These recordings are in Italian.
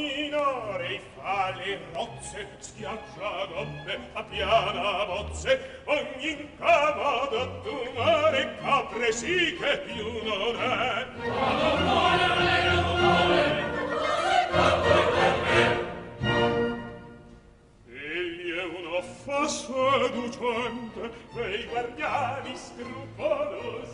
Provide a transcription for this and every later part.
camminare fa le rozze schiaccia gobbe a piana bozze ogni incavado a tumare capre sì che più non è. Ma non vuole lei non vuole capre capre egli è uno fa seducente dei guardiani scrupolosi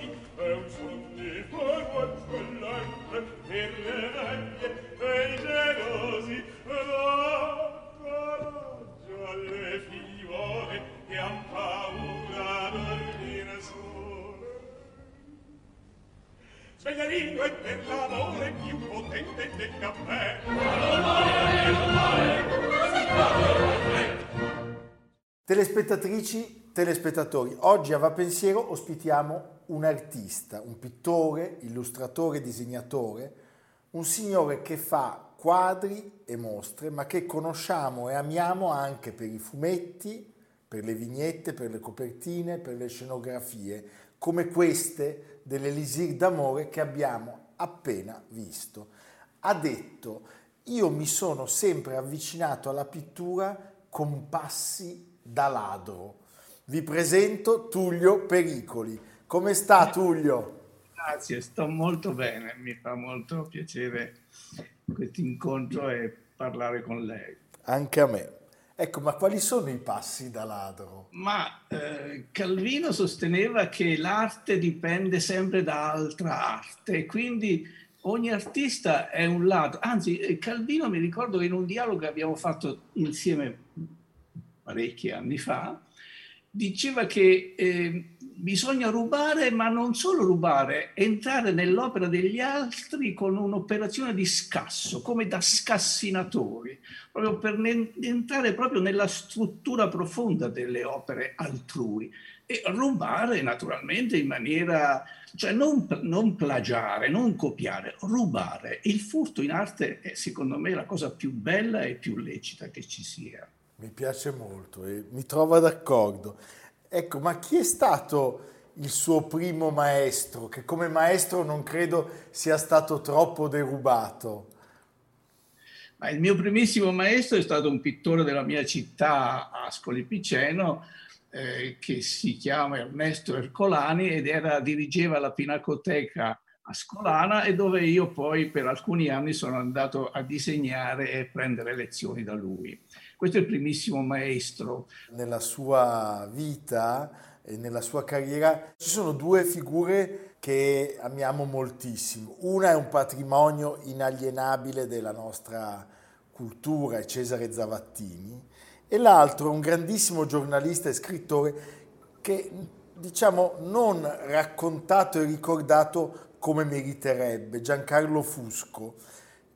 Svegliarino è per l'amore più potente del caffè. Telespettatrici, telespettatori, oggi a Va Pensiero ospitiamo un artista, un pittore, illustratore, disegnatore, un signore che fa quadri e mostre, ma che conosciamo e amiamo anche per i fumetti, per le vignette, per le copertine, per le scenografie, come queste dell'Elisir d'amore che abbiamo appena visto. Ha detto, io mi sono sempre avvicinato alla pittura con passi da ladro. Vi presento Tullio Pericoli. Come sta Tullio? Grazie, sto molto bene, mi fa molto piacere questo incontro e parlare con lei. Anche a me. Ecco, ma quali sono i passi da ladro? Ma eh, Calvino sosteneva che l'arte dipende sempre da altra arte, quindi ogni artista è un ladro. Anzi, eh, Calvino mi ricordo che in un dialogo che abbiamo fatto insieme parecchi anni fa, diceva che eh, bisogna rubare, ma non solo rubare, entrare nell'opera degli altri con un'operazione di scasso, come da scassinatori, proprio per entrare proprio nella struttura profonda delle opere altrui e rubare naturalmente in maniera, cioè non, non plagiare, non copiare, rubare. Il furto in arte è secondo me la cosa più bella e più lecita che ci sia. Mi piace molto e mi trova d'accordo. Ecco, ma chi è stato il suo primo maestro, che come maestro non credo sia stato troppo derubato? Ma il mio primissimo maestro è stato un pittore della mia città, Ascoli Piceno, eh, che si chiama Ernesto Ercolani ed era, dirigeva la Pinacoteca Ascolana e dove io poi per alcuni anni sono andato a disegnare e prendere lezioni da lui. Questo è il primissimo maestro. Nella sua vita e nella sua carriera ci sono due figure che amiamo moltissimo. Una è un patrimonio inalienabile della nostra cultura, Cesare Zavattini, e l'altro è un grandissimo giornalista e scrittore che diciamo non raccontato e ricordato come meriterebbe, Giancarlo Fusco.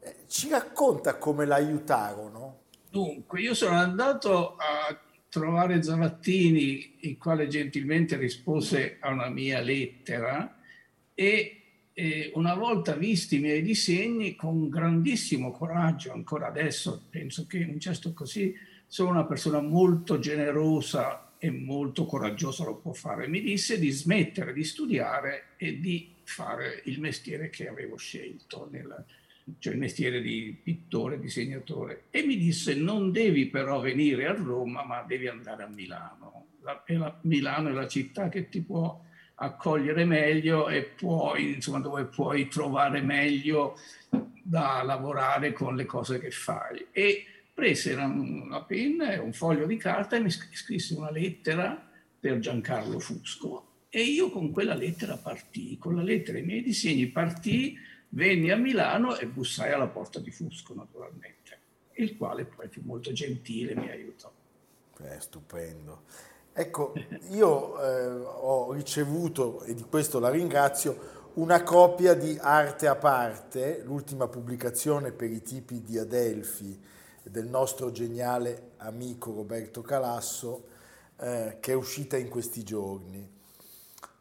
Eh, ci racconta come l'aiutarono? Dunque, io sono andato a trovare Zavattini, il quale gentilmente rispose a una mia lettera e, e una volta visti i miei disegni, con grandissimo coraggio, ancora adesso penso che un gesto così, sono una persona molto generosa e molto coraggiosa lo può fare, mi disse di smettere di studiare e di fare il mestiere che avevo scelto nella, cioè il mestiere di pittore, disegnatore, e mi disse non devi però venire a Roma, ma devi andare a Milano. La, la, Milano è la città che ti può accogliere meglio e puoi, insomma, dove puoi trovare meglio da lavorare con le cose che fai. E prese una penna e un foglio di carta e mi scrisse una lettera per Giancarlo Fusco. E io con quella lettera partì, con la lettera e i miei disegni partì venni a Milano e bussai alla porta di Fusco, naturalmente, il quale poi fu molto gentile, mi aiutò. È stupendo. Ecco, io eh, ho ricevuto, e di questo la ringrazio, una copia di Arte a parte, l'ultima pubblicazione per i tipi di Adelphi del nostro geniale amico Roberto Calasso, eh, che è uscita in questi giorni.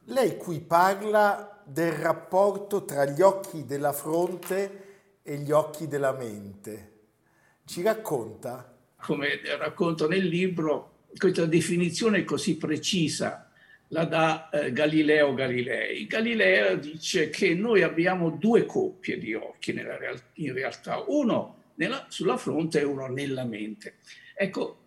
Lei qui parla del rapporto tra gli occhi della fronte e gli occhi della mente. Ci racconta? Come racconto nel libro, questa definizione così precisa la dà eh, Galileo Galilei. Galileo dice che noi abbiamo due coppie di occhi real- in realtà, uno nella, sulla fronte e uno nella mente. Ecco,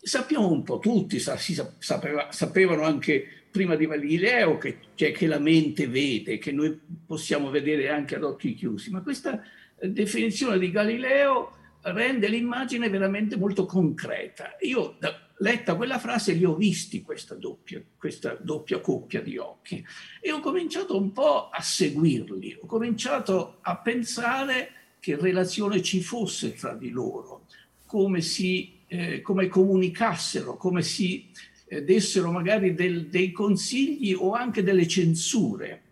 sappiamo un po' tutti, sa, si sapeva, sapevano anche prima di Galileo che, cioè, che la mente vede, che noi possiamo vedere anche ad occhi chiusi, ma questa eh, definizione di Galileo rende l'immagine veramente molto concreta. Io, da, letta quella frase, li ho visti questa doppia, questa doppia coppia di occhi e ho cominciato un po' a seguirli, ho cominciato a pensare che relazione ci fosse tra di loro, come, si, eh, come comunicassero, come si eh, dessero magari del, dei consigli o anche delle censure.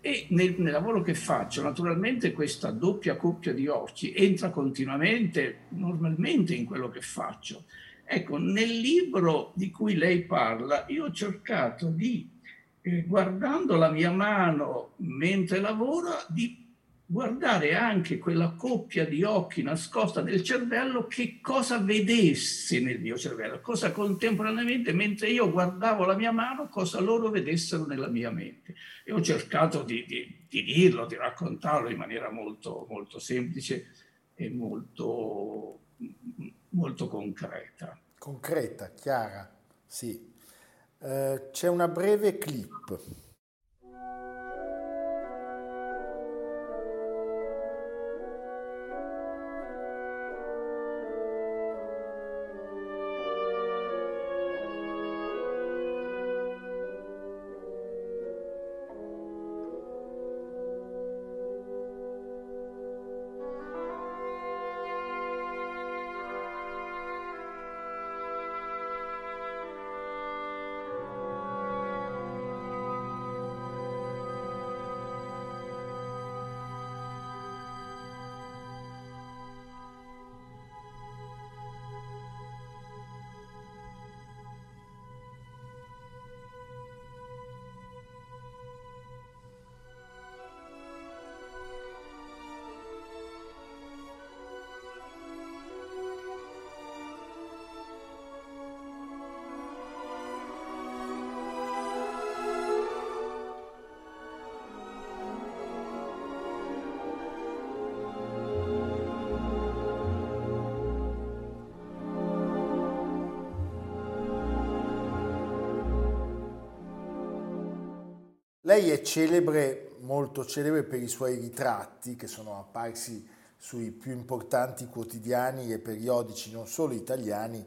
E nel, nel, lavoro che faccio, naturalmente questa doppia coppia di occhi entra continuamente, normalmente in quello che faccio. Ecco, nel libro di cui lei parla, io ho cercato di, eh, guardando la mia mano mentre lavoro, di guardare anche quella coppia di occhi nascosta nel cervello che cosa vedesse nel mio cervello, cosa contemporaneamente mentre io guardavo la mia mano, cosa loro vedessero nella mia mente. E ho cercato di, di, di dirlo, di raccontarlo in maniera molto, molto semplice e molto, molto concreta. Concreta, chiara, sì. Uh, c'è una breve clip. Lei è celebre, molto celebre per i suoi ritratti che sono apparsi sui più importanti quotidiani e periodici non solo italiani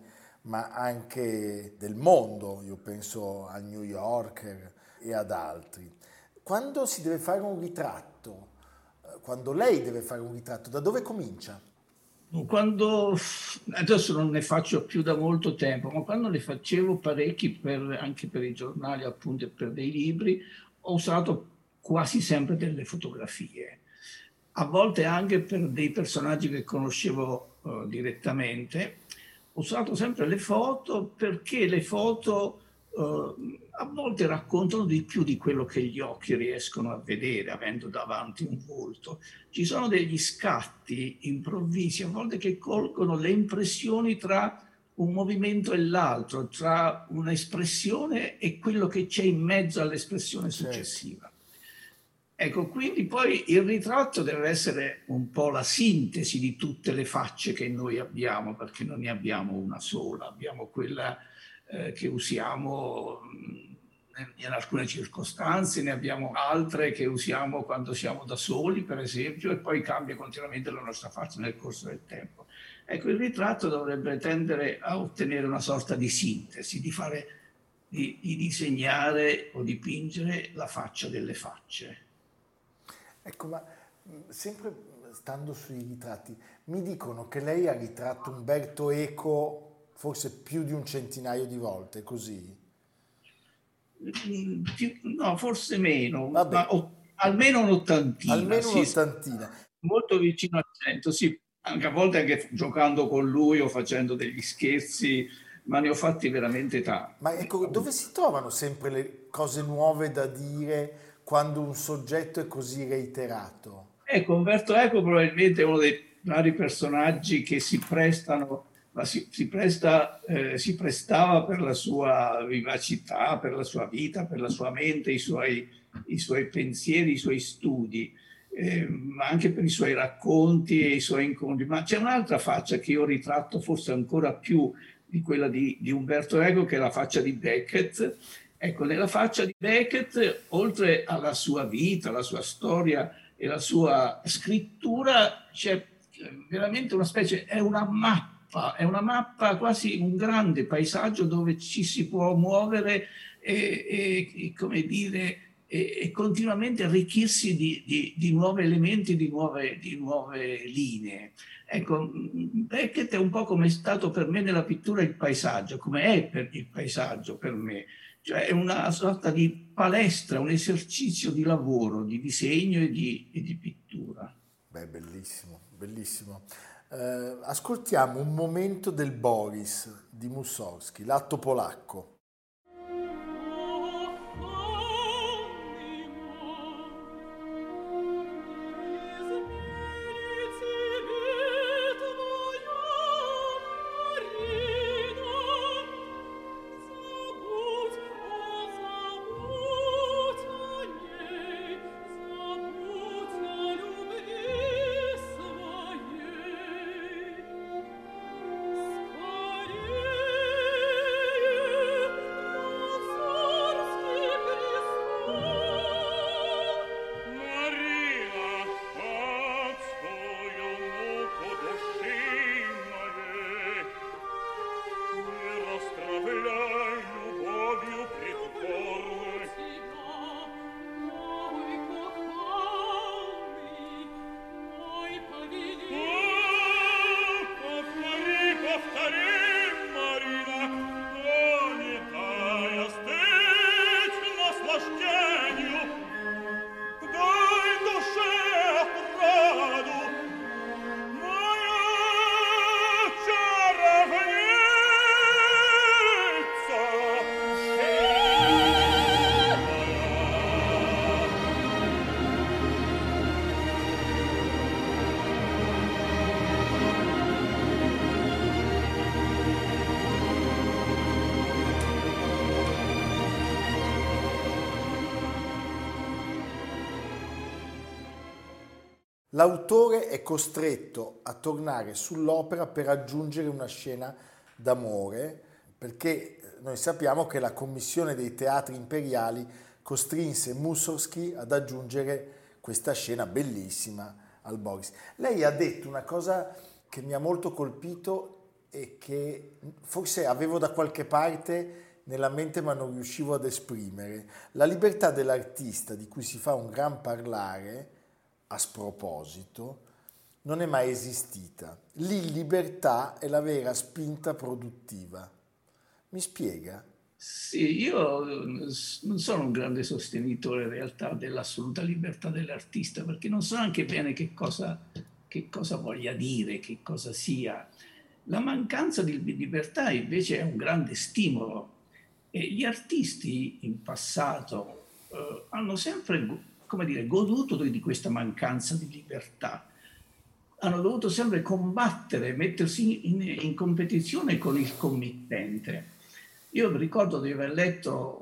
ma anche del mondo, io penso al New Yorker e ad altri. Quando si deve fare un ritratto, eh, quando lei deve fare un ritratto, da dove comincia? Quando, adesso non ne faccio più da molto tempo, ma quando ne facevo parecchi per, anche per i giornali appunto per dei libri, ho usato quasi sempre delle fotografie, a volte anche per dei personaggi che conoscevo uh, direttamente. Ho usato sempre le foto perché le foto uh, a volte raccontano di più di quello che gli occhi riescono a vedere avendo davanti un volto. Ci sono degli scatti improvvisi, a volte che colgono le impressioni tra un movimento e l'altro, tra un'espressione e quello che c'è in mezzo all'espressione certo. successiva. Ecco, quindi poi il ritratto deve essere un po' la sintesi di tutte le facce che noi abbiamo, perché non ne abbiamo una sola, abbiamo quella eh, che usiamo in alcune circostanze, ne abbiamo altre che usiamo quando siamo da soli, per esempio, e poi cambia continuamente la nostra faccia nel corso del tempo. Ecco, il ritratto dovrebbe tendere a ottenere una sorta di sintesi, di, fare, di, di disegnare o dipingere la faccia delle facce. Ecco, ma sempre stando sui ritratti, mi dicono che lei ha ritratto Umberto Eco forse più di un centinaio di volte, così? Mm, no, forse meno, ma o, almeno un'ottantina. Almeno un'ottantina. Sì, molto vicino al cento, sì anche a volte anche giocando con lui o facendo degli scherzi, ma ne ho fatti veramente tanti. Ma ecco, dove si trovano sempre le cose nuove da dire quando un soggetto è così reiterato? Ecco, Umberto Eco probabilmente è uno dei vari personaggi che si prestano, si, si, presta, eh, si prestava per la sua vivacità, per la sua vita, per la sua mente, i suoi, i suoi pensieri, i suoi studi. Eh, anche per i suoi racconti e i suoi incontri. Ma c'è un'altra faccia che io ritratto forse ancora più di quella di, di Umberto Eco, che è la faccia di Beckett. Ecco, nella faccia di Beckett, oltre alla sua vita, la sua storia e la sua scrittura, c'è veramente una specie, è una mappa, è una mappa quasi un grande paesaggio dove ci si può muovere e, e come dire, e, e continuamente arricchirsi di, di, di, nuovi elementi, di nuove, di nuove linee. Ecco, Beckett è un po' come è stato per me nella pittura il paesaggio, come è per il paesaggio per me, cioè è una sorta di palestra, un esercizio di lavoro, di disegno e di, e di pittura. Beh, bellissimo, bellissimo. Eh, ascoltiamo un momento del Boris di Mussorgsky, l'atto polacco. L'autore è costretto a tornare sull'opera per aggiungere una scena d'amore, perché noi sappiamo che la commissione dei teatri imperiali costrinse Mussorgsky ad aggiungere questa scena bellissima al Boris. Lei ha detto una cosa che mi ha molto colpito e che forse avevo da qualche parte nella mente ma non riuscivo ad esprimere. La libertà dell'artista di cui si fa un gran parlare a sproposito, non è mai esistita. L'illibertà è la vera spinta produttiva. Mi spiega? Sì, io non sono un grande sostenitore in realtà dell'assoluta libertà dell'artista, perché non so anche bene che cosa, che cosa voglia dire, che cosa sia. La mancanza di libertà invece è un grande stimolo e gli artisti in passato eh, hanno sempre come dire, goduto di questa mancanza di libertà. Hanno dovuto sempre combattere, mettersi in, in competizione con il committente. Io ricordo di aver letto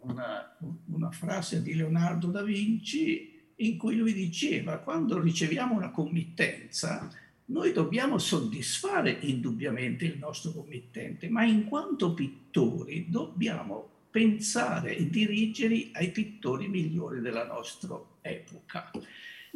una, una frase di Leonardo da Vinci in cui lui diceva quando riceviamo una committenza noi dobbiamo soddisfare indubbiamente il nostro committente, ma in quanto pittori dobbiamo pensare e dirigere ai pittori migliori della nostra epoca.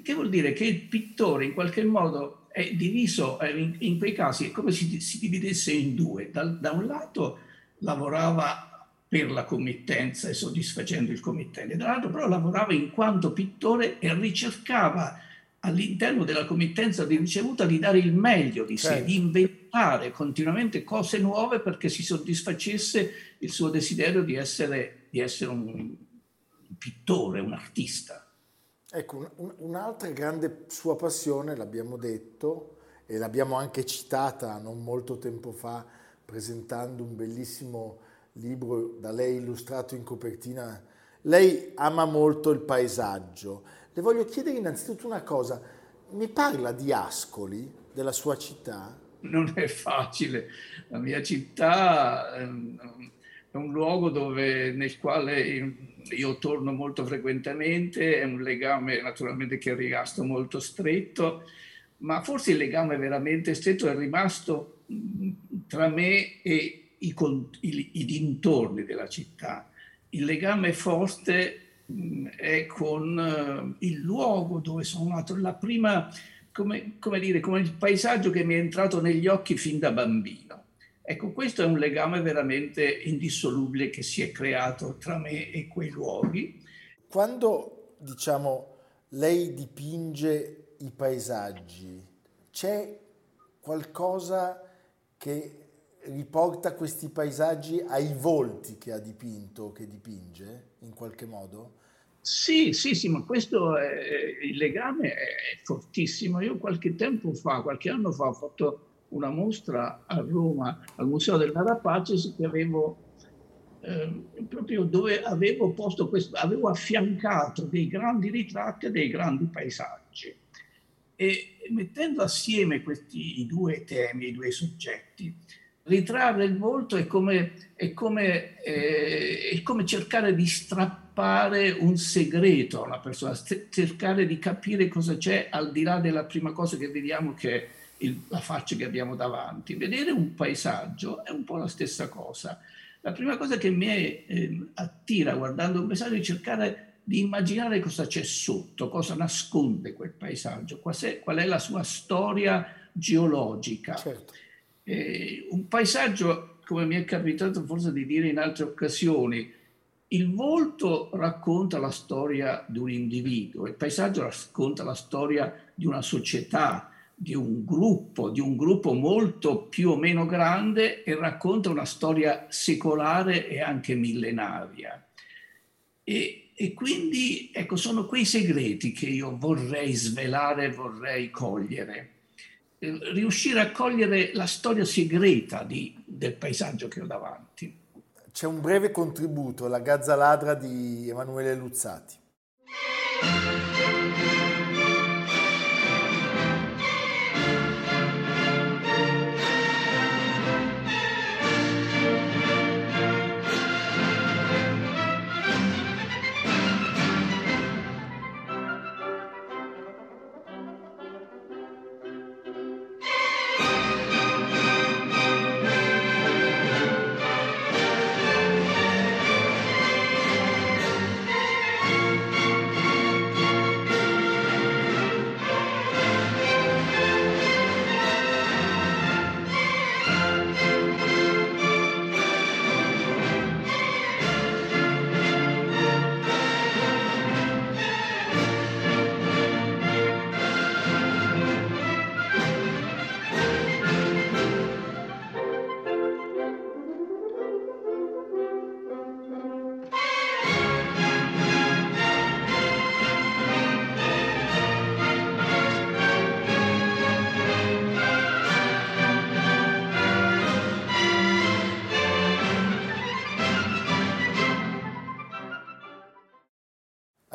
Che vuol dire che il pittore in qualche modo è diviso, in, in quei casi è come se si, si dividesse in due. Da, da un lato lavorava per la committenza e soddisfacendo il committente, dall'altro però lavorava in quanto pittore e ricercava all'interno della committenza di ricevuta di dare il meglio di sé, certo. di inventare continuamente cose nuove perché si soddisfacesse il suo desiderio di essere, di essere un pittore, un artista. Ecco, un, un'altra grande sua passione, l'abbiamo detto, e l'abbiamo anche citata non molto tempo fa presentando un bellissimo libro da lei illustrato in copertina. Lei ama molto il paesaggio. Le voglio chiedere innanzitutto una cosa. Mi parla di Ascoli, della sua città? Non è facile. La mia città ehm, è un luogo dove, nel quale io torno molto frequentemente, è un legame naturalmente che è rimasto molto stretto ma forse il legame veramente stretto è rimasto mm, tra me e i, i, i dintorni della città. Il legame forte mm, è con uh, il luogo dove sono nato, la prima, come, come, dire, come il paesaggio che mi è entrato negli occhi fin da bambino. Ecco, questo è un legame veramente indissolubile che si è creato tra me e quei luoghi. Quando, diciamo, lei dipinge i paesaggi, c'è qualcosa che riporta questi paesaggi ai volti che ha dipinto, che dipinge in qualche modo? Sì, sì, sì, ma questo è, il legame è fortissimo. Io qualche tempo fa, qualche anno fa, ho fatto una mostra a Roma, al Museo del Narapaces, che avevo eh, proprio dove avevo posto questo, avevo affiancato dei grandi ritratti e dei grandi paesaggi. E mettendo assieme questi i due temi, i due soggetti, ritrarre il volto è come, è come, eh, è come cercare di strappare un segreto a una persona, cercare di capire cosa c'è al di là della prima cosa che vediamo che è il, la faccia che abbiamo davanti. Vedere un paesaggio è un po' la stessa cosa. La prima cosa che mi eh, attira guardando un paesaggio è cercare di immaginare cosa c'è sotto, cosa nasconde quel paesaggio, qual è la sua storia geologica. Certo. Eh, un paesaggio, come mi è capitato forse di dire in altre occasioni, il volto racconta la storia di un individuo, il paesaggio racconta la storia di una società, di un gruppo, di un gruppo molto più o meno grande e racconta una storia secolare e anche millenaria. E e quindi ecco, sono quei segreti che io vorrei svelare, vorrei cogliere. Eh, riuscire a cogliere la storia segreta di, del paesaggio che ho davanti. C'è un breve contributo, La Gazza Ladra di Emanuele Luzzati.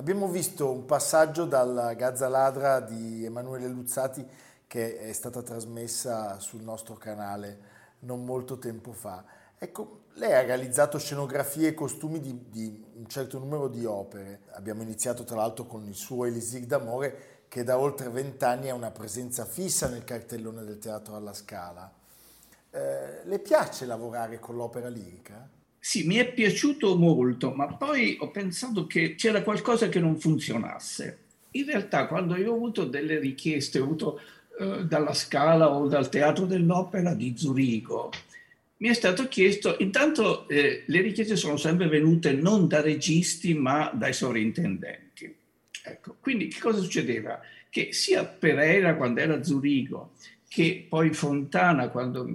Abbiamo visto un passaggio dalla Gazza Ladra di Emanuele Luzzati che è stata trasmessa sul nostro canale non molto tempo fa. Ecco, lei ha realizzato scenografie e costumi di, di un certo numero di opere. Abbiamo iniziato tra l'altro con il suo Elisir d'amore che da oltre vent'anni ha una presenza fissa nel cartellone del Teatro alla Scala. Eh, le piace lavorare con l'opera lirica? Sì, mi è piaciuto molto, ma poi ho pensato che c'era qualcosa che non funzionasse. In realtà, quando io ho avuto delle richieste, ho avuto eh, dalla Scala o dal Teatro dell'Opera di Zurigo, mi è stato chiesto, intanto eh, le richieste sono sempre venute non da registi ma dai sovrintendenti. Ecco, quindi che cosa succedeva? Che sia Pereira quando era a Zurigo, che poi Fontana, quando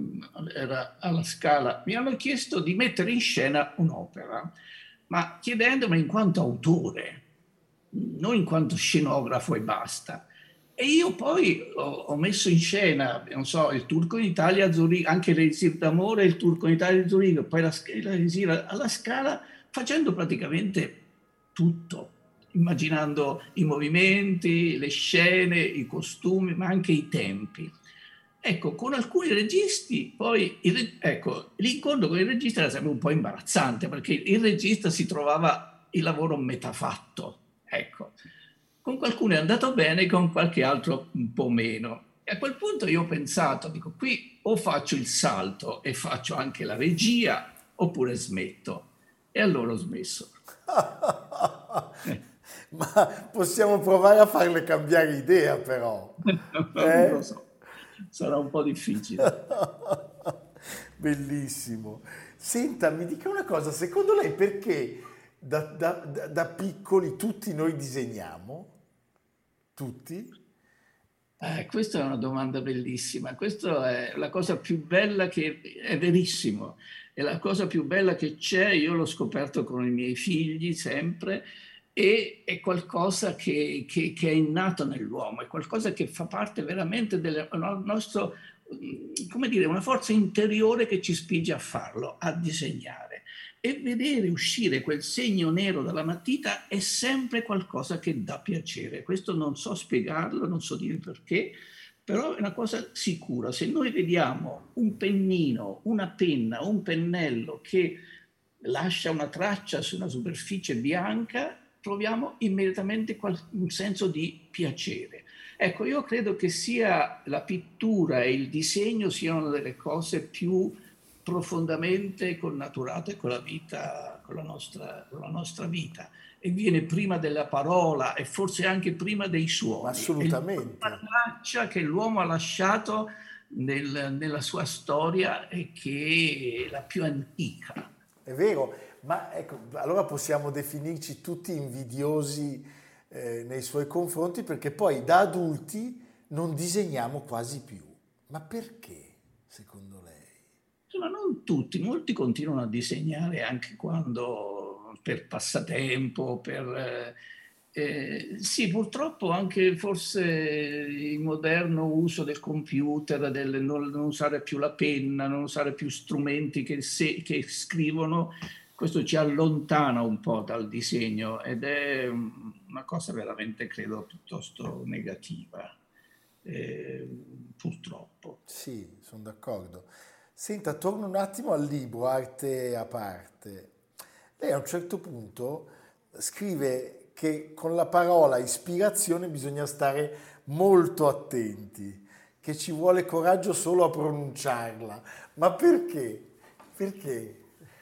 era alla Scala, mi hanno chiesto di mettere in scena un'opera, ma chiedendomi in quanto autore, non in quanto scenografo e basta. E io poi ho, ho, messo in scena, non so, il turco in Italia a Zurigo, anche l'Elisir d'amore, il turco in Italia a Zurigo, poi l'Elisir alla Scala, facendo praticamente tutto, immaginando i movimenti, le scene, i costumi, ma anche i tempi. Ecco, con alcuni registi, poi, il, ecco, l'incontro con il regista era sempre un po' imbarazzante, perché il regista si trovava il lavoro metafatto, ecco. Con qualcuno è andato bene, con qualche altro un po' meno. E a quel punto io ho pensato, dico, qui o faccio il salto e faccio anche la regia, oppure smetto. E allora ho smesso. Ma possiamo provare a farle cambiare idea, però. eh? Non lo so sarà un po' difficile. Bellissimo. Senta, mi dica una cosa, secondo lei perché da, da, da, piccoli tutti noi disegniamo? Tutti? Eh, questa è una domanda bellissima. Questa è la cosa più bella che è verissimo. È la cosa più bella che c'è. Io l'ho scoperto con i miei figli sempre e è qualcosa che, che, che, è innato nell'uomo, è qualcosa che fa parte veramente del nostro, come dire, una forza interiore che ci spinge a farlo, a disegnare. E vedere uscire quel segno nero dalla matita è sempre qualcosa che dà piacere. Questo non so spiegarlo, non so dire perché, però è una cosa sicura. Se noi vediamo un pennino, una penna, un pennello che lascia una traccia su una superficie bianca, proviamo immediatamente un senso di piacere. Ecco, io credo che sia la pittura e il disegno siano delle cose più profondamente connaturate con la vita, con la nostra, con la nostra vita e viene prima della parola e forse anche prima dei suoni. Assolutamente. La traccia che l'uomo ha lasciato nel, nella sua storia e che è la più antica. È vero, ma ecco, allora possiamo definirci tutti invidiosi eh, nei suoi confronti perché poi da adulti non disegniamo quasi più. Ma perché, secondo lei? Ma non tutti, molti continuano a disegnare anche quando per passatempo, per... Eh, eh, sì, purtroppo anche forse il moderno uso del computer, del non, non usare più la penna, non usare più strumenti che, se, che scrivono, questo ci allontana un po' dal disegno ed è una cosa veramente, credo, piuttosto negativa, eh, purtroppo. Sì, sono d'accordo. Senta, torno un attimo al libro Arte a parte. Lei a un certo punto scrive che con la parola ispirazione bisogna stare molto attenti, che ci vuole coraggio solo a pronunciarla. Ma perché? Perché?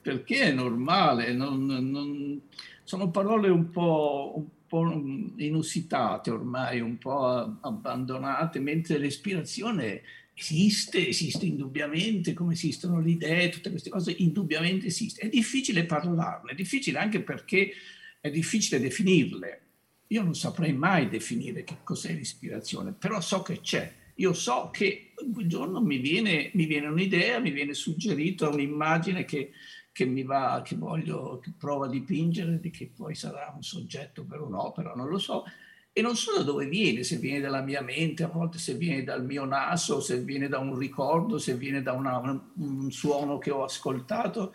Perché è normale, non, non, sono parole un po', un po', inusitate ormai, un po' abbandonate, mentre l'ispirazione esiste, esiste indubbiamente, come esistono le idee, tutte queste cose indubbiamente esistono. È difficile parlarne, è difficile anche perché è difficile definirle. Io non saprei mai definire che cos'è l'ispirazione, però so che c'è. Io so che un giorno mi viene, mi viene un'idea, mi viene suggerita un'immagine che che mi va, che voglio, che provo a dipingere, di che poi sarà un soggetto per un'opera, non lo so. E non so da dove viene, se viene dalla mia mente, a volte se viene dal mio naso, se viene da un ricordo, se viene da una, un suono che ho ascoltato.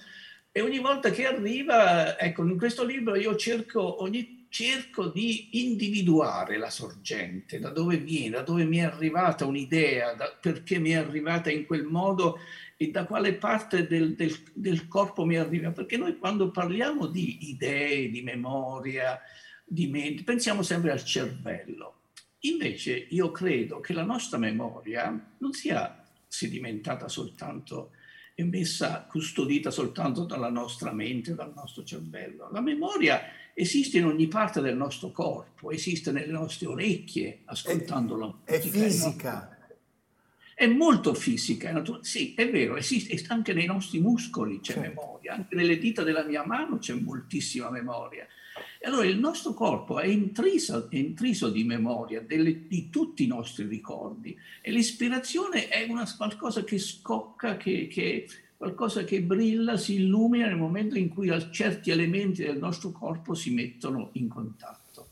E ogni volta che arriva, ecco, in questo libro io cerco, ogni, cerco di individuare la sorgente, da dove viene, da dove mi è arrivata un'idea, da, perché mi è arrivata in quel modo e da quale parte del, del, del, corpo mi arriva, perché noi quando parliamo di idee, di memoria, di mente, pensiamo sempre al cervello. Invece io credo che la nostra memoria non sia sedimentata soltanto e messa, custodita soltanto dalla nostra mente, dal nostro cervello. La memoria esiste in ogni parte del nostro corpo, esiste nelle nostre orecchie, ascoltando È, è fisica è molto fisica, è natura- sì, è vero, esiste, anche nei nostri muscoli c'è certo. memoria, anche nelle dita della mia mano c'è moltissima memoria. E allora il nostro corpo è intriso, è intriso di memoria delle, di tutti i nostri ricordi e l'ispirazione è una, qualcosa che scocca, che, che, qualcosa che brilla, si illumina nel momento in cui certi elementi del nostro corpo si mettono in contatto.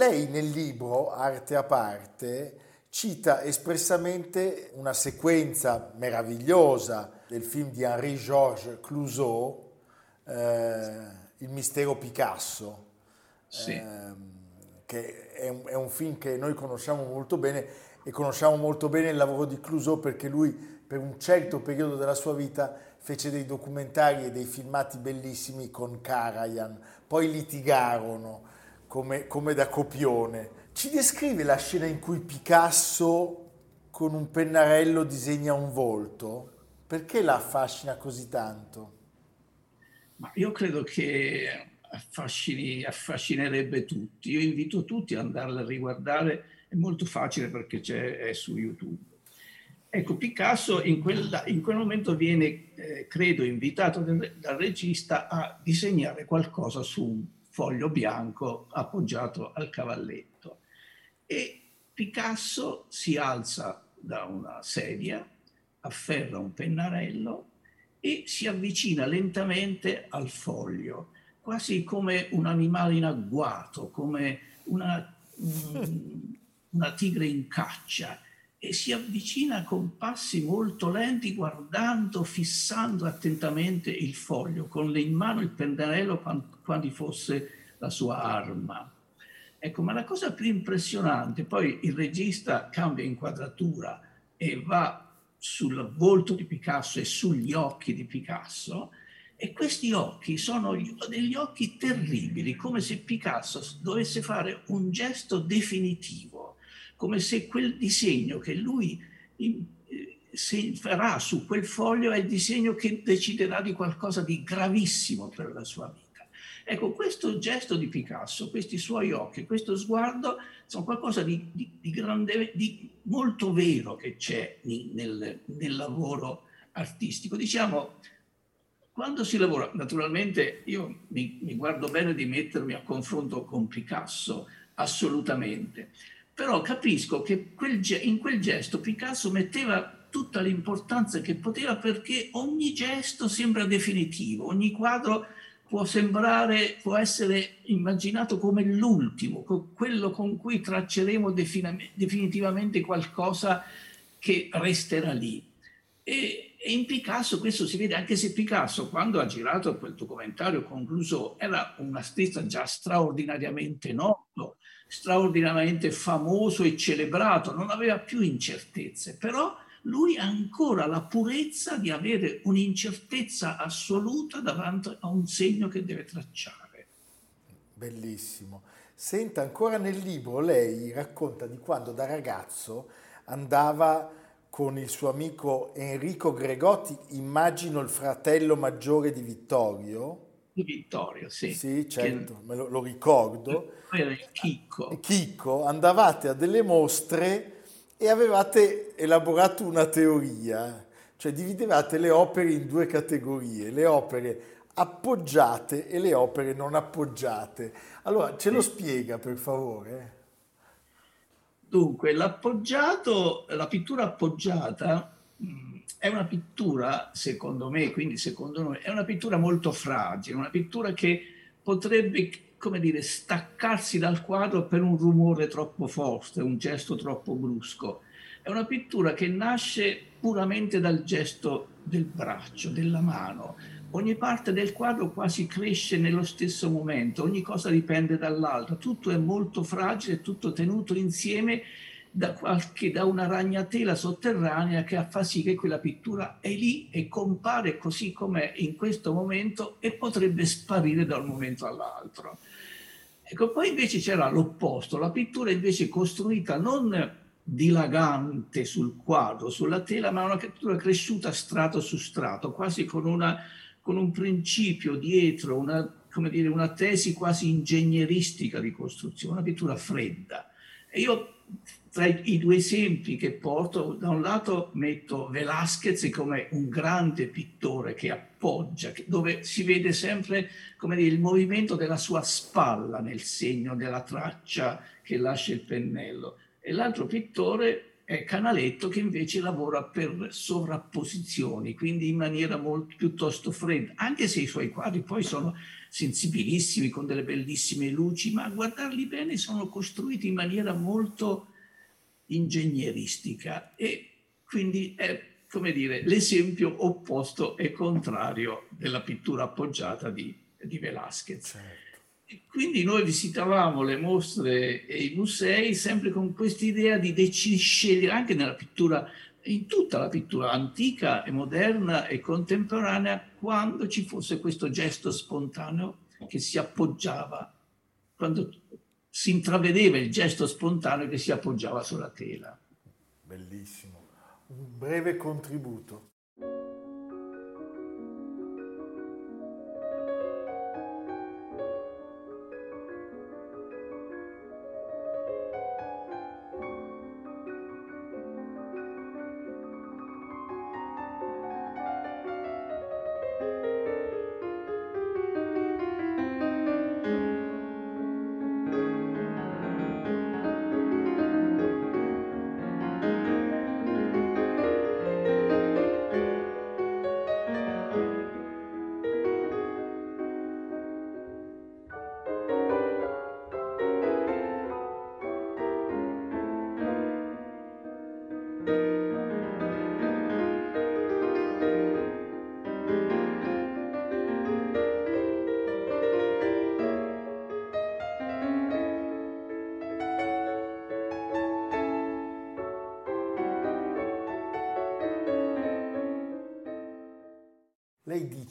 Lei nel libro Arte a parte cita espressamente una sequenza meravigliosa del film di Henri-Georges Clouseau, eh, Il mistero Picasso, sì. eh, che è un, è un film che noi conosciamo molto bene e conosciamo molto bene il lavoro di Clouseau perché lui per un certo periodo della sua vita fece dei documentari e dei filmati bellissimi con Karajan, poi litigarono come, come da copione. Ci descrive la scena in cui Picasso con un pennarello disegna un volto? Perché la affascina così tanto? Ma io credo che affascini, affascinerebbe tutti. Io invito tutti ad andarla a riguardare, è molto facile perché è su YouTube. Ecco, Picasso in quel, in quel momento viene, eh, credo, invitato dal, regista a disegnare qualcosa su un foglio bianco appoggiato al cavalletto. E Picasso si alza da una sedia, afferra un pennarello e si avvicina lentamente al foglio, quasi come un animale in agguato, come una, una tigre in caccia e si avvicina con passi molto lenti, guardando, fissando attentamente il foglio, con in mano il pennarello quando fosse la sua arma. Ecco, ma la cosa più impressionante, poi il regista cambia inquadratura e va sul volto di Picasso e sugli occhi di Picasso, e questi occhi sono degli occhi terribili, come se Picasso dovesse fare un gesto definitivo come se quel disegno che lui eh, farà su quel foglio è il disegno che deciderà di qualcosa di gravissimo per la sua vita. Ecco, questo gesto di Picasso, questi suoi occhi, questo sguardo, sono qualcosa di, di, di, grande, di molto vero che c'è nel, nel lavoro artistico. Diciamo, quando si lavora, naturalmente io mi, mi, guardo bene di mettermi a confronto con Picasso, assolutamente, però capisco che quel, in quel gesto Picasso metteva tutta l'importanza che poteva perché ogni gesto sembra definitivo, ogni quadro può sembrare, può essere immaginato come l'ultimo, quello con cui tracceremo definitivamente qualcosa che resterà lì. E, e, in Picasso questo si vede, anche se Picasso, quando ha girato quel documentario concluso, era un artista già straordinariamente noto, straordinariamente famoso e celebrato, non aveva più incertezze, però lui ha ancora la purezza di avere un'incertezza assoluta davanti a un segno che deve tracciare. Bellissimo. Senta, ancora nel libro lei racconta di quando da ragazzo andava con il suo amico Enrico Gregotti, immagino il fratello maggiore di Vittorio, di Vittorio, sì. Sì, certo, che... me lo, lo ricordo. Era il Chicco. Chicco, andavate a delle mostre e avevate elaborato una teoria, cioè dividevate le opere in due categorie, le opere appoggiate e le opere non appoggiate. Allora, ce lo spiega per favore? Dunque, l'appoggiato, la pittura appoggiata è una pittura, secondo me, quindi secondo noi, è una pittura molto fragile, una pittura che potrebbe, come dire, staccarsi dal quadro per un rumore troppo forte, un gesto troppo brusco. È una pittura che nasce puramente dal gesto del braccio, della mano. Ogni parte del quadro quasi cresce nello stesso momento, ogni cosa dipende dall'altra, tutto è molto fragile, tutto tenuto insieme da, qualche, da una ragnatela sotterranea che fa sì che quella pittura è lì e compare così com'è in questo momento e potrebbe sparire da un momento all'altro. Ecco, poi invece c'era l'opposto, la pittura invece costruita non dilagante sul quadro, sulla tela, ma una pittura cresciuta strato su strato, quasi con, una, con un principio dietro, una, come dire, una tesi quasi ingegneristica di costruzione, una pittura fredda. E io tra i due esempi che porto, da un lato metto Velázquez come un grande pittore che appoggia, dove si vede sempre dire, il movimento della sua spalla nel segno della traccia che lascia il pennello. E l'altro pittore è Canaletto che invece lavora per sovrapposizioni, quindi in maniera molto piuttosto fredda, anche se i suoi quadri poi sono sensibilissimi, con delle bellissime luci, ma a guardarli bene sono costruiti in maniera molto ingegneristica e quindi è, come dire, l'esempio opposto e contrario della pittura appoggiata di, di Velázquez. Certo. Quindi noi visitavamo le mostre e i musei sempre con questa idea di scegliere anche nella pittura, in tutta la pittura antica e moderna e contemporanea, quando ci fosse questo gesto spontaneo che si appoggiava, quando si intravedeva il gesto spontaneo che si appoggiava sulla tela. Bellissimo. Un breve contributo.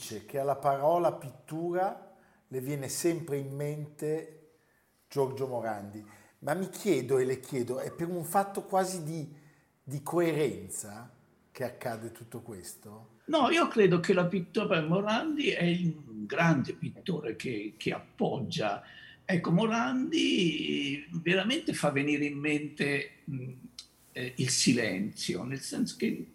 Dice che alla parola pittura le viene sempre in mente Giorgio Morandi, ma mi chiedo e le chiedo, è per un fatto quasi di, di coerenza che accade tutto questo? No, io credo che la pittura Morandi è un grande pittore che, che appoggia. Ecco, Morandi veramente fa venire in mente mh, eh, il silenzio, nel senso che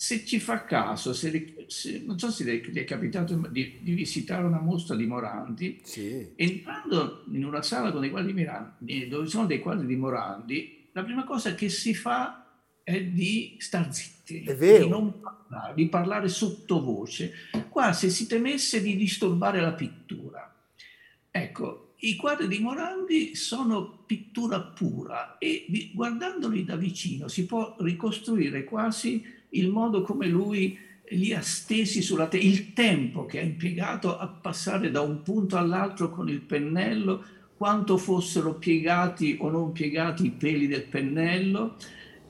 se ci fa caso, se, se, non so se gli è capitato di, di, visitare una mostra di Morandi, sì. entrando in una sala con dei quadri di Morandi, dove sono dei quadri di Morandi, la prima cosa che si fa è di star zitti, di non parlare, di parlare sottovoce, quasi si temesse di disturbare la pittura. Ecco, i quadri di Morandi sono pittura pura e guardandoli da vicino si può ricostruire quasi il modo come lui li ha stesi sulla tela, il tempo che ha impiegato a passare da un punto all'altro con il pennello, quanto fossero piegati o non piegati i peli del pennello,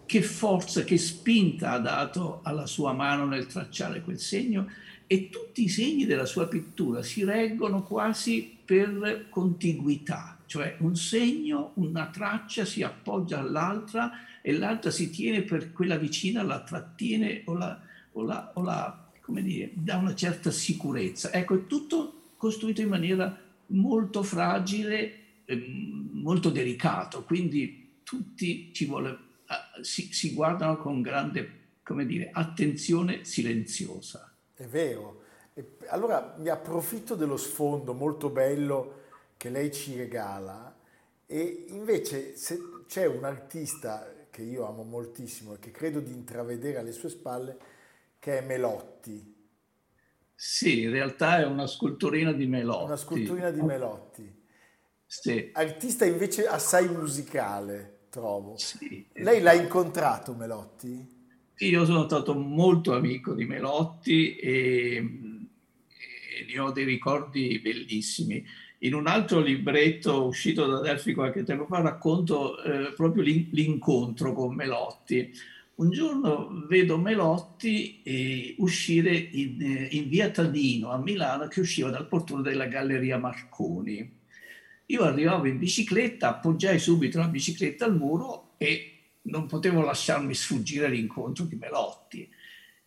che forza, che spinta ha dato alla sua mano nel tracciare quel segno e tutti i segni della sua pittura si reggono quasi per contiguità, cioè un segno, una traccia si appoggia all'altra e l'altra si tiene per quella vicina, la trattiene o la, o la, o la come dire, dà una certa sicurezza. Ecco, è tutto costruito in maniera molto fragile, eh, molto delicato, quindi tutti ci vuole, eh, si, si guardano con grande, come dire, attenzione silenziosa. È vero. Allora mi approfitto dello sfondo molto bello che lei ci regala e invece se c'è un artista che io amo moltissimo e che credo di intravedere alle sue spalle, che è Melotti. Sì, in realtà è una sculturina di Melotti. Una sculturina di Melotti. Sì. Artista invece assai musicale, trovo. Sì, Lei l'ha incontrato Melotti? Io sono stato molto amico di Melotti e, e ne ho dei ricordi bellissimi. In un altro libretto uscito da Delphi qualche tempo fa racconto eh, proprio l'incontro con Melotti. Un giorno vedo Melotti eh, uscire in, eh, in, via Tadino a Milano che usciva dal portone della Galleria Marconi. Io arrivavo in bicicletta, appoggiai subito la bicicletta al muro e non potevo lasciarmi sfuggire l'incontro di Melotti.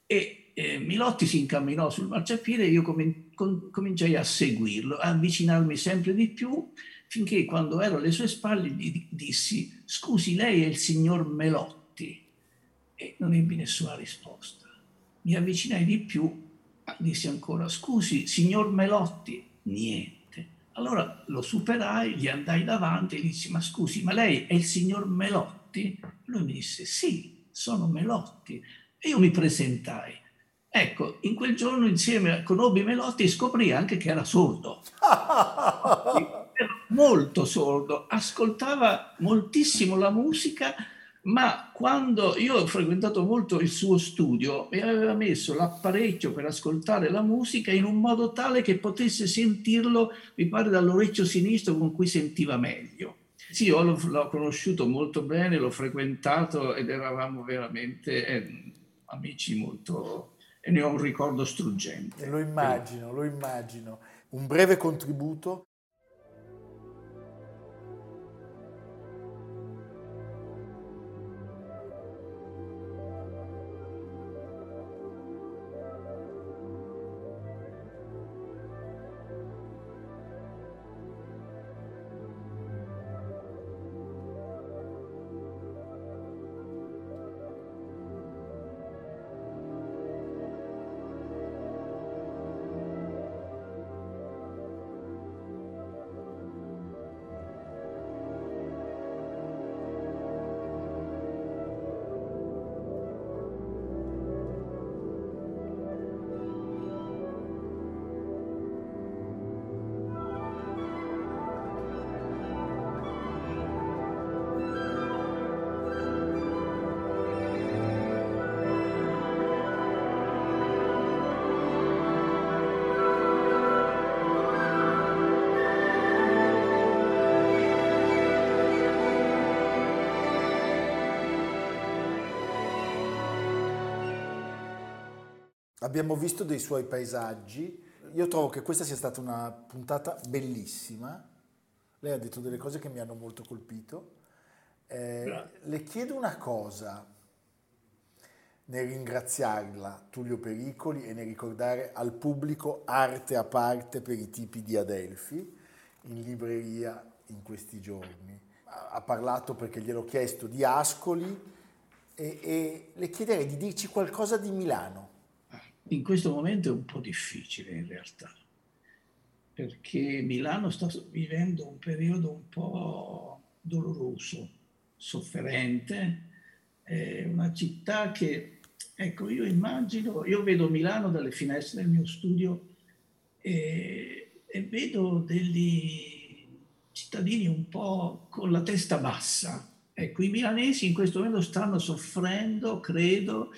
E eh, Milotti si incamminò sul marciapiede e io com- com- cominciai a seguirlo, a avvicinarmi sempre di più, finché quando ero alle sue spalle gli dissi scusi, lei è il signor Melotti? E non ebbi nessuna risposta. Mi avvicinai di più, dissi ancora scusi, signor Melotti? Niente. Allora lo superai, gli andai davanti e gli dissi ma scusi, ma lei è il signor? Melotti? Lui mi disse sì, sono Melotti. E io mi presentai. Ecco, in quel giorno insieme con Obi Melotti scoprì anche che era sordo. era molto sordo, ascoltava moltissimo la musica, ma quando io ho frequentato molto il suo studio e aveva messo l'apparecchio per ascoltare la musica in un modo tale che potesse sentirlo, mi pare, dall'orecchio sinistro con cui sentiva meglio. Sì, io l'ho, l'ho conosciuto molto bene, l'ho frequentato ed eravamo veramente eh, amici molto... e ne ho un ricordo struggente. Lo immagino, lo immagino. Un breve contributo Abbiamo visto dei suoi paesaggi. Io trovo che questa sia stata una puntata bellissima. Lei ha detto delle cose che mi hanno molto colpito. Eh, le chiedo una cosa nel ringraziarla, Tullio Pericoli, e nel ricordare al pubblico arte a parte per i tipi di Adelphi in libreria in questi giorni. Ha parlato perché gliel'ho chiesto di Ascoli e, e le chiederei di dirci qualcosa di Milano in questo momento è un po' difficile in realtà, perché Milano sta vivendo un periodo un po' doloroso, sofferente, è una città che, ecco, io immagino, io vedo Milano dalle finestre del mio studio e, e vedo degli cittadini un po' con la testa bassa. Ecco, i milanesi in questo momento stanno soffrendo, credo,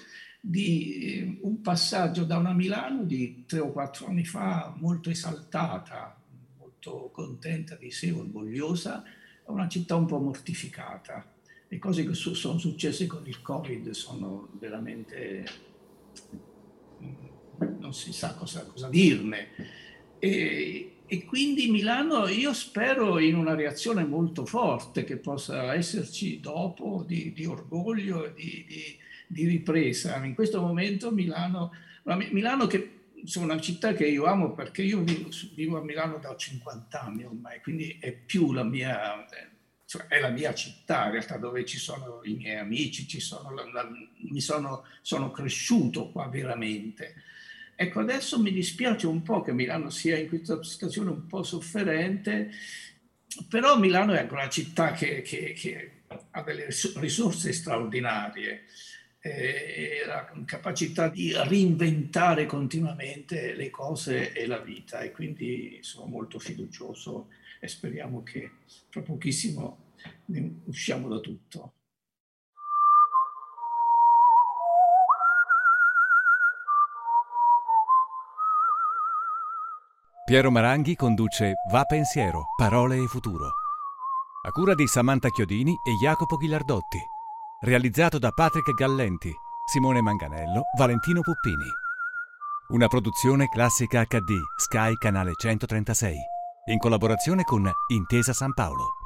di eh, un passaggio da una Milano di tre o quattro anni fa molto esaltata, molto contenta di sé, orgogliosa, a una città un po' mortificata. Le cose che sono successe con il Covid sono veramente... Mm, non si sa cosa, cosa dirne. E, e, quindi Milano, io spero in una reazione molto forte che possa esserci dopo di, di orgoglio, di, di di ripresa. In questo momento Milano, Milano che insomma, una città che io amo perché io vivo, vivo, a Milano da 50 anni ormai, quindi è più la mia, cioè è la mia città in realtà dove ci sono i miei amici, ci sono la, la, mi sono, sono cresciuto qua veramente. Ecco, adesso mi dispiace un po' che Milano sia in questa situazione un po' sofferente, però Milano è anche una città che, che, che ha delle risorse straordinarie e la capacità di reinventare continuamente le cose e la vita e quindi sono molto fiducioso e speriamo che fra pochissimo ne usciamo da tutto. Piero Maranghi conduce Va Pensiero, Parole e Futuro. A cura di Samantha Chiodini e Jacopo Ghilardotti realizzato da Patrick Gallenti, Simone Manganello, Valentino Puppini. Una produzione classica HD, Sky Canale 136, in collaborazione con Intesa San Paolo.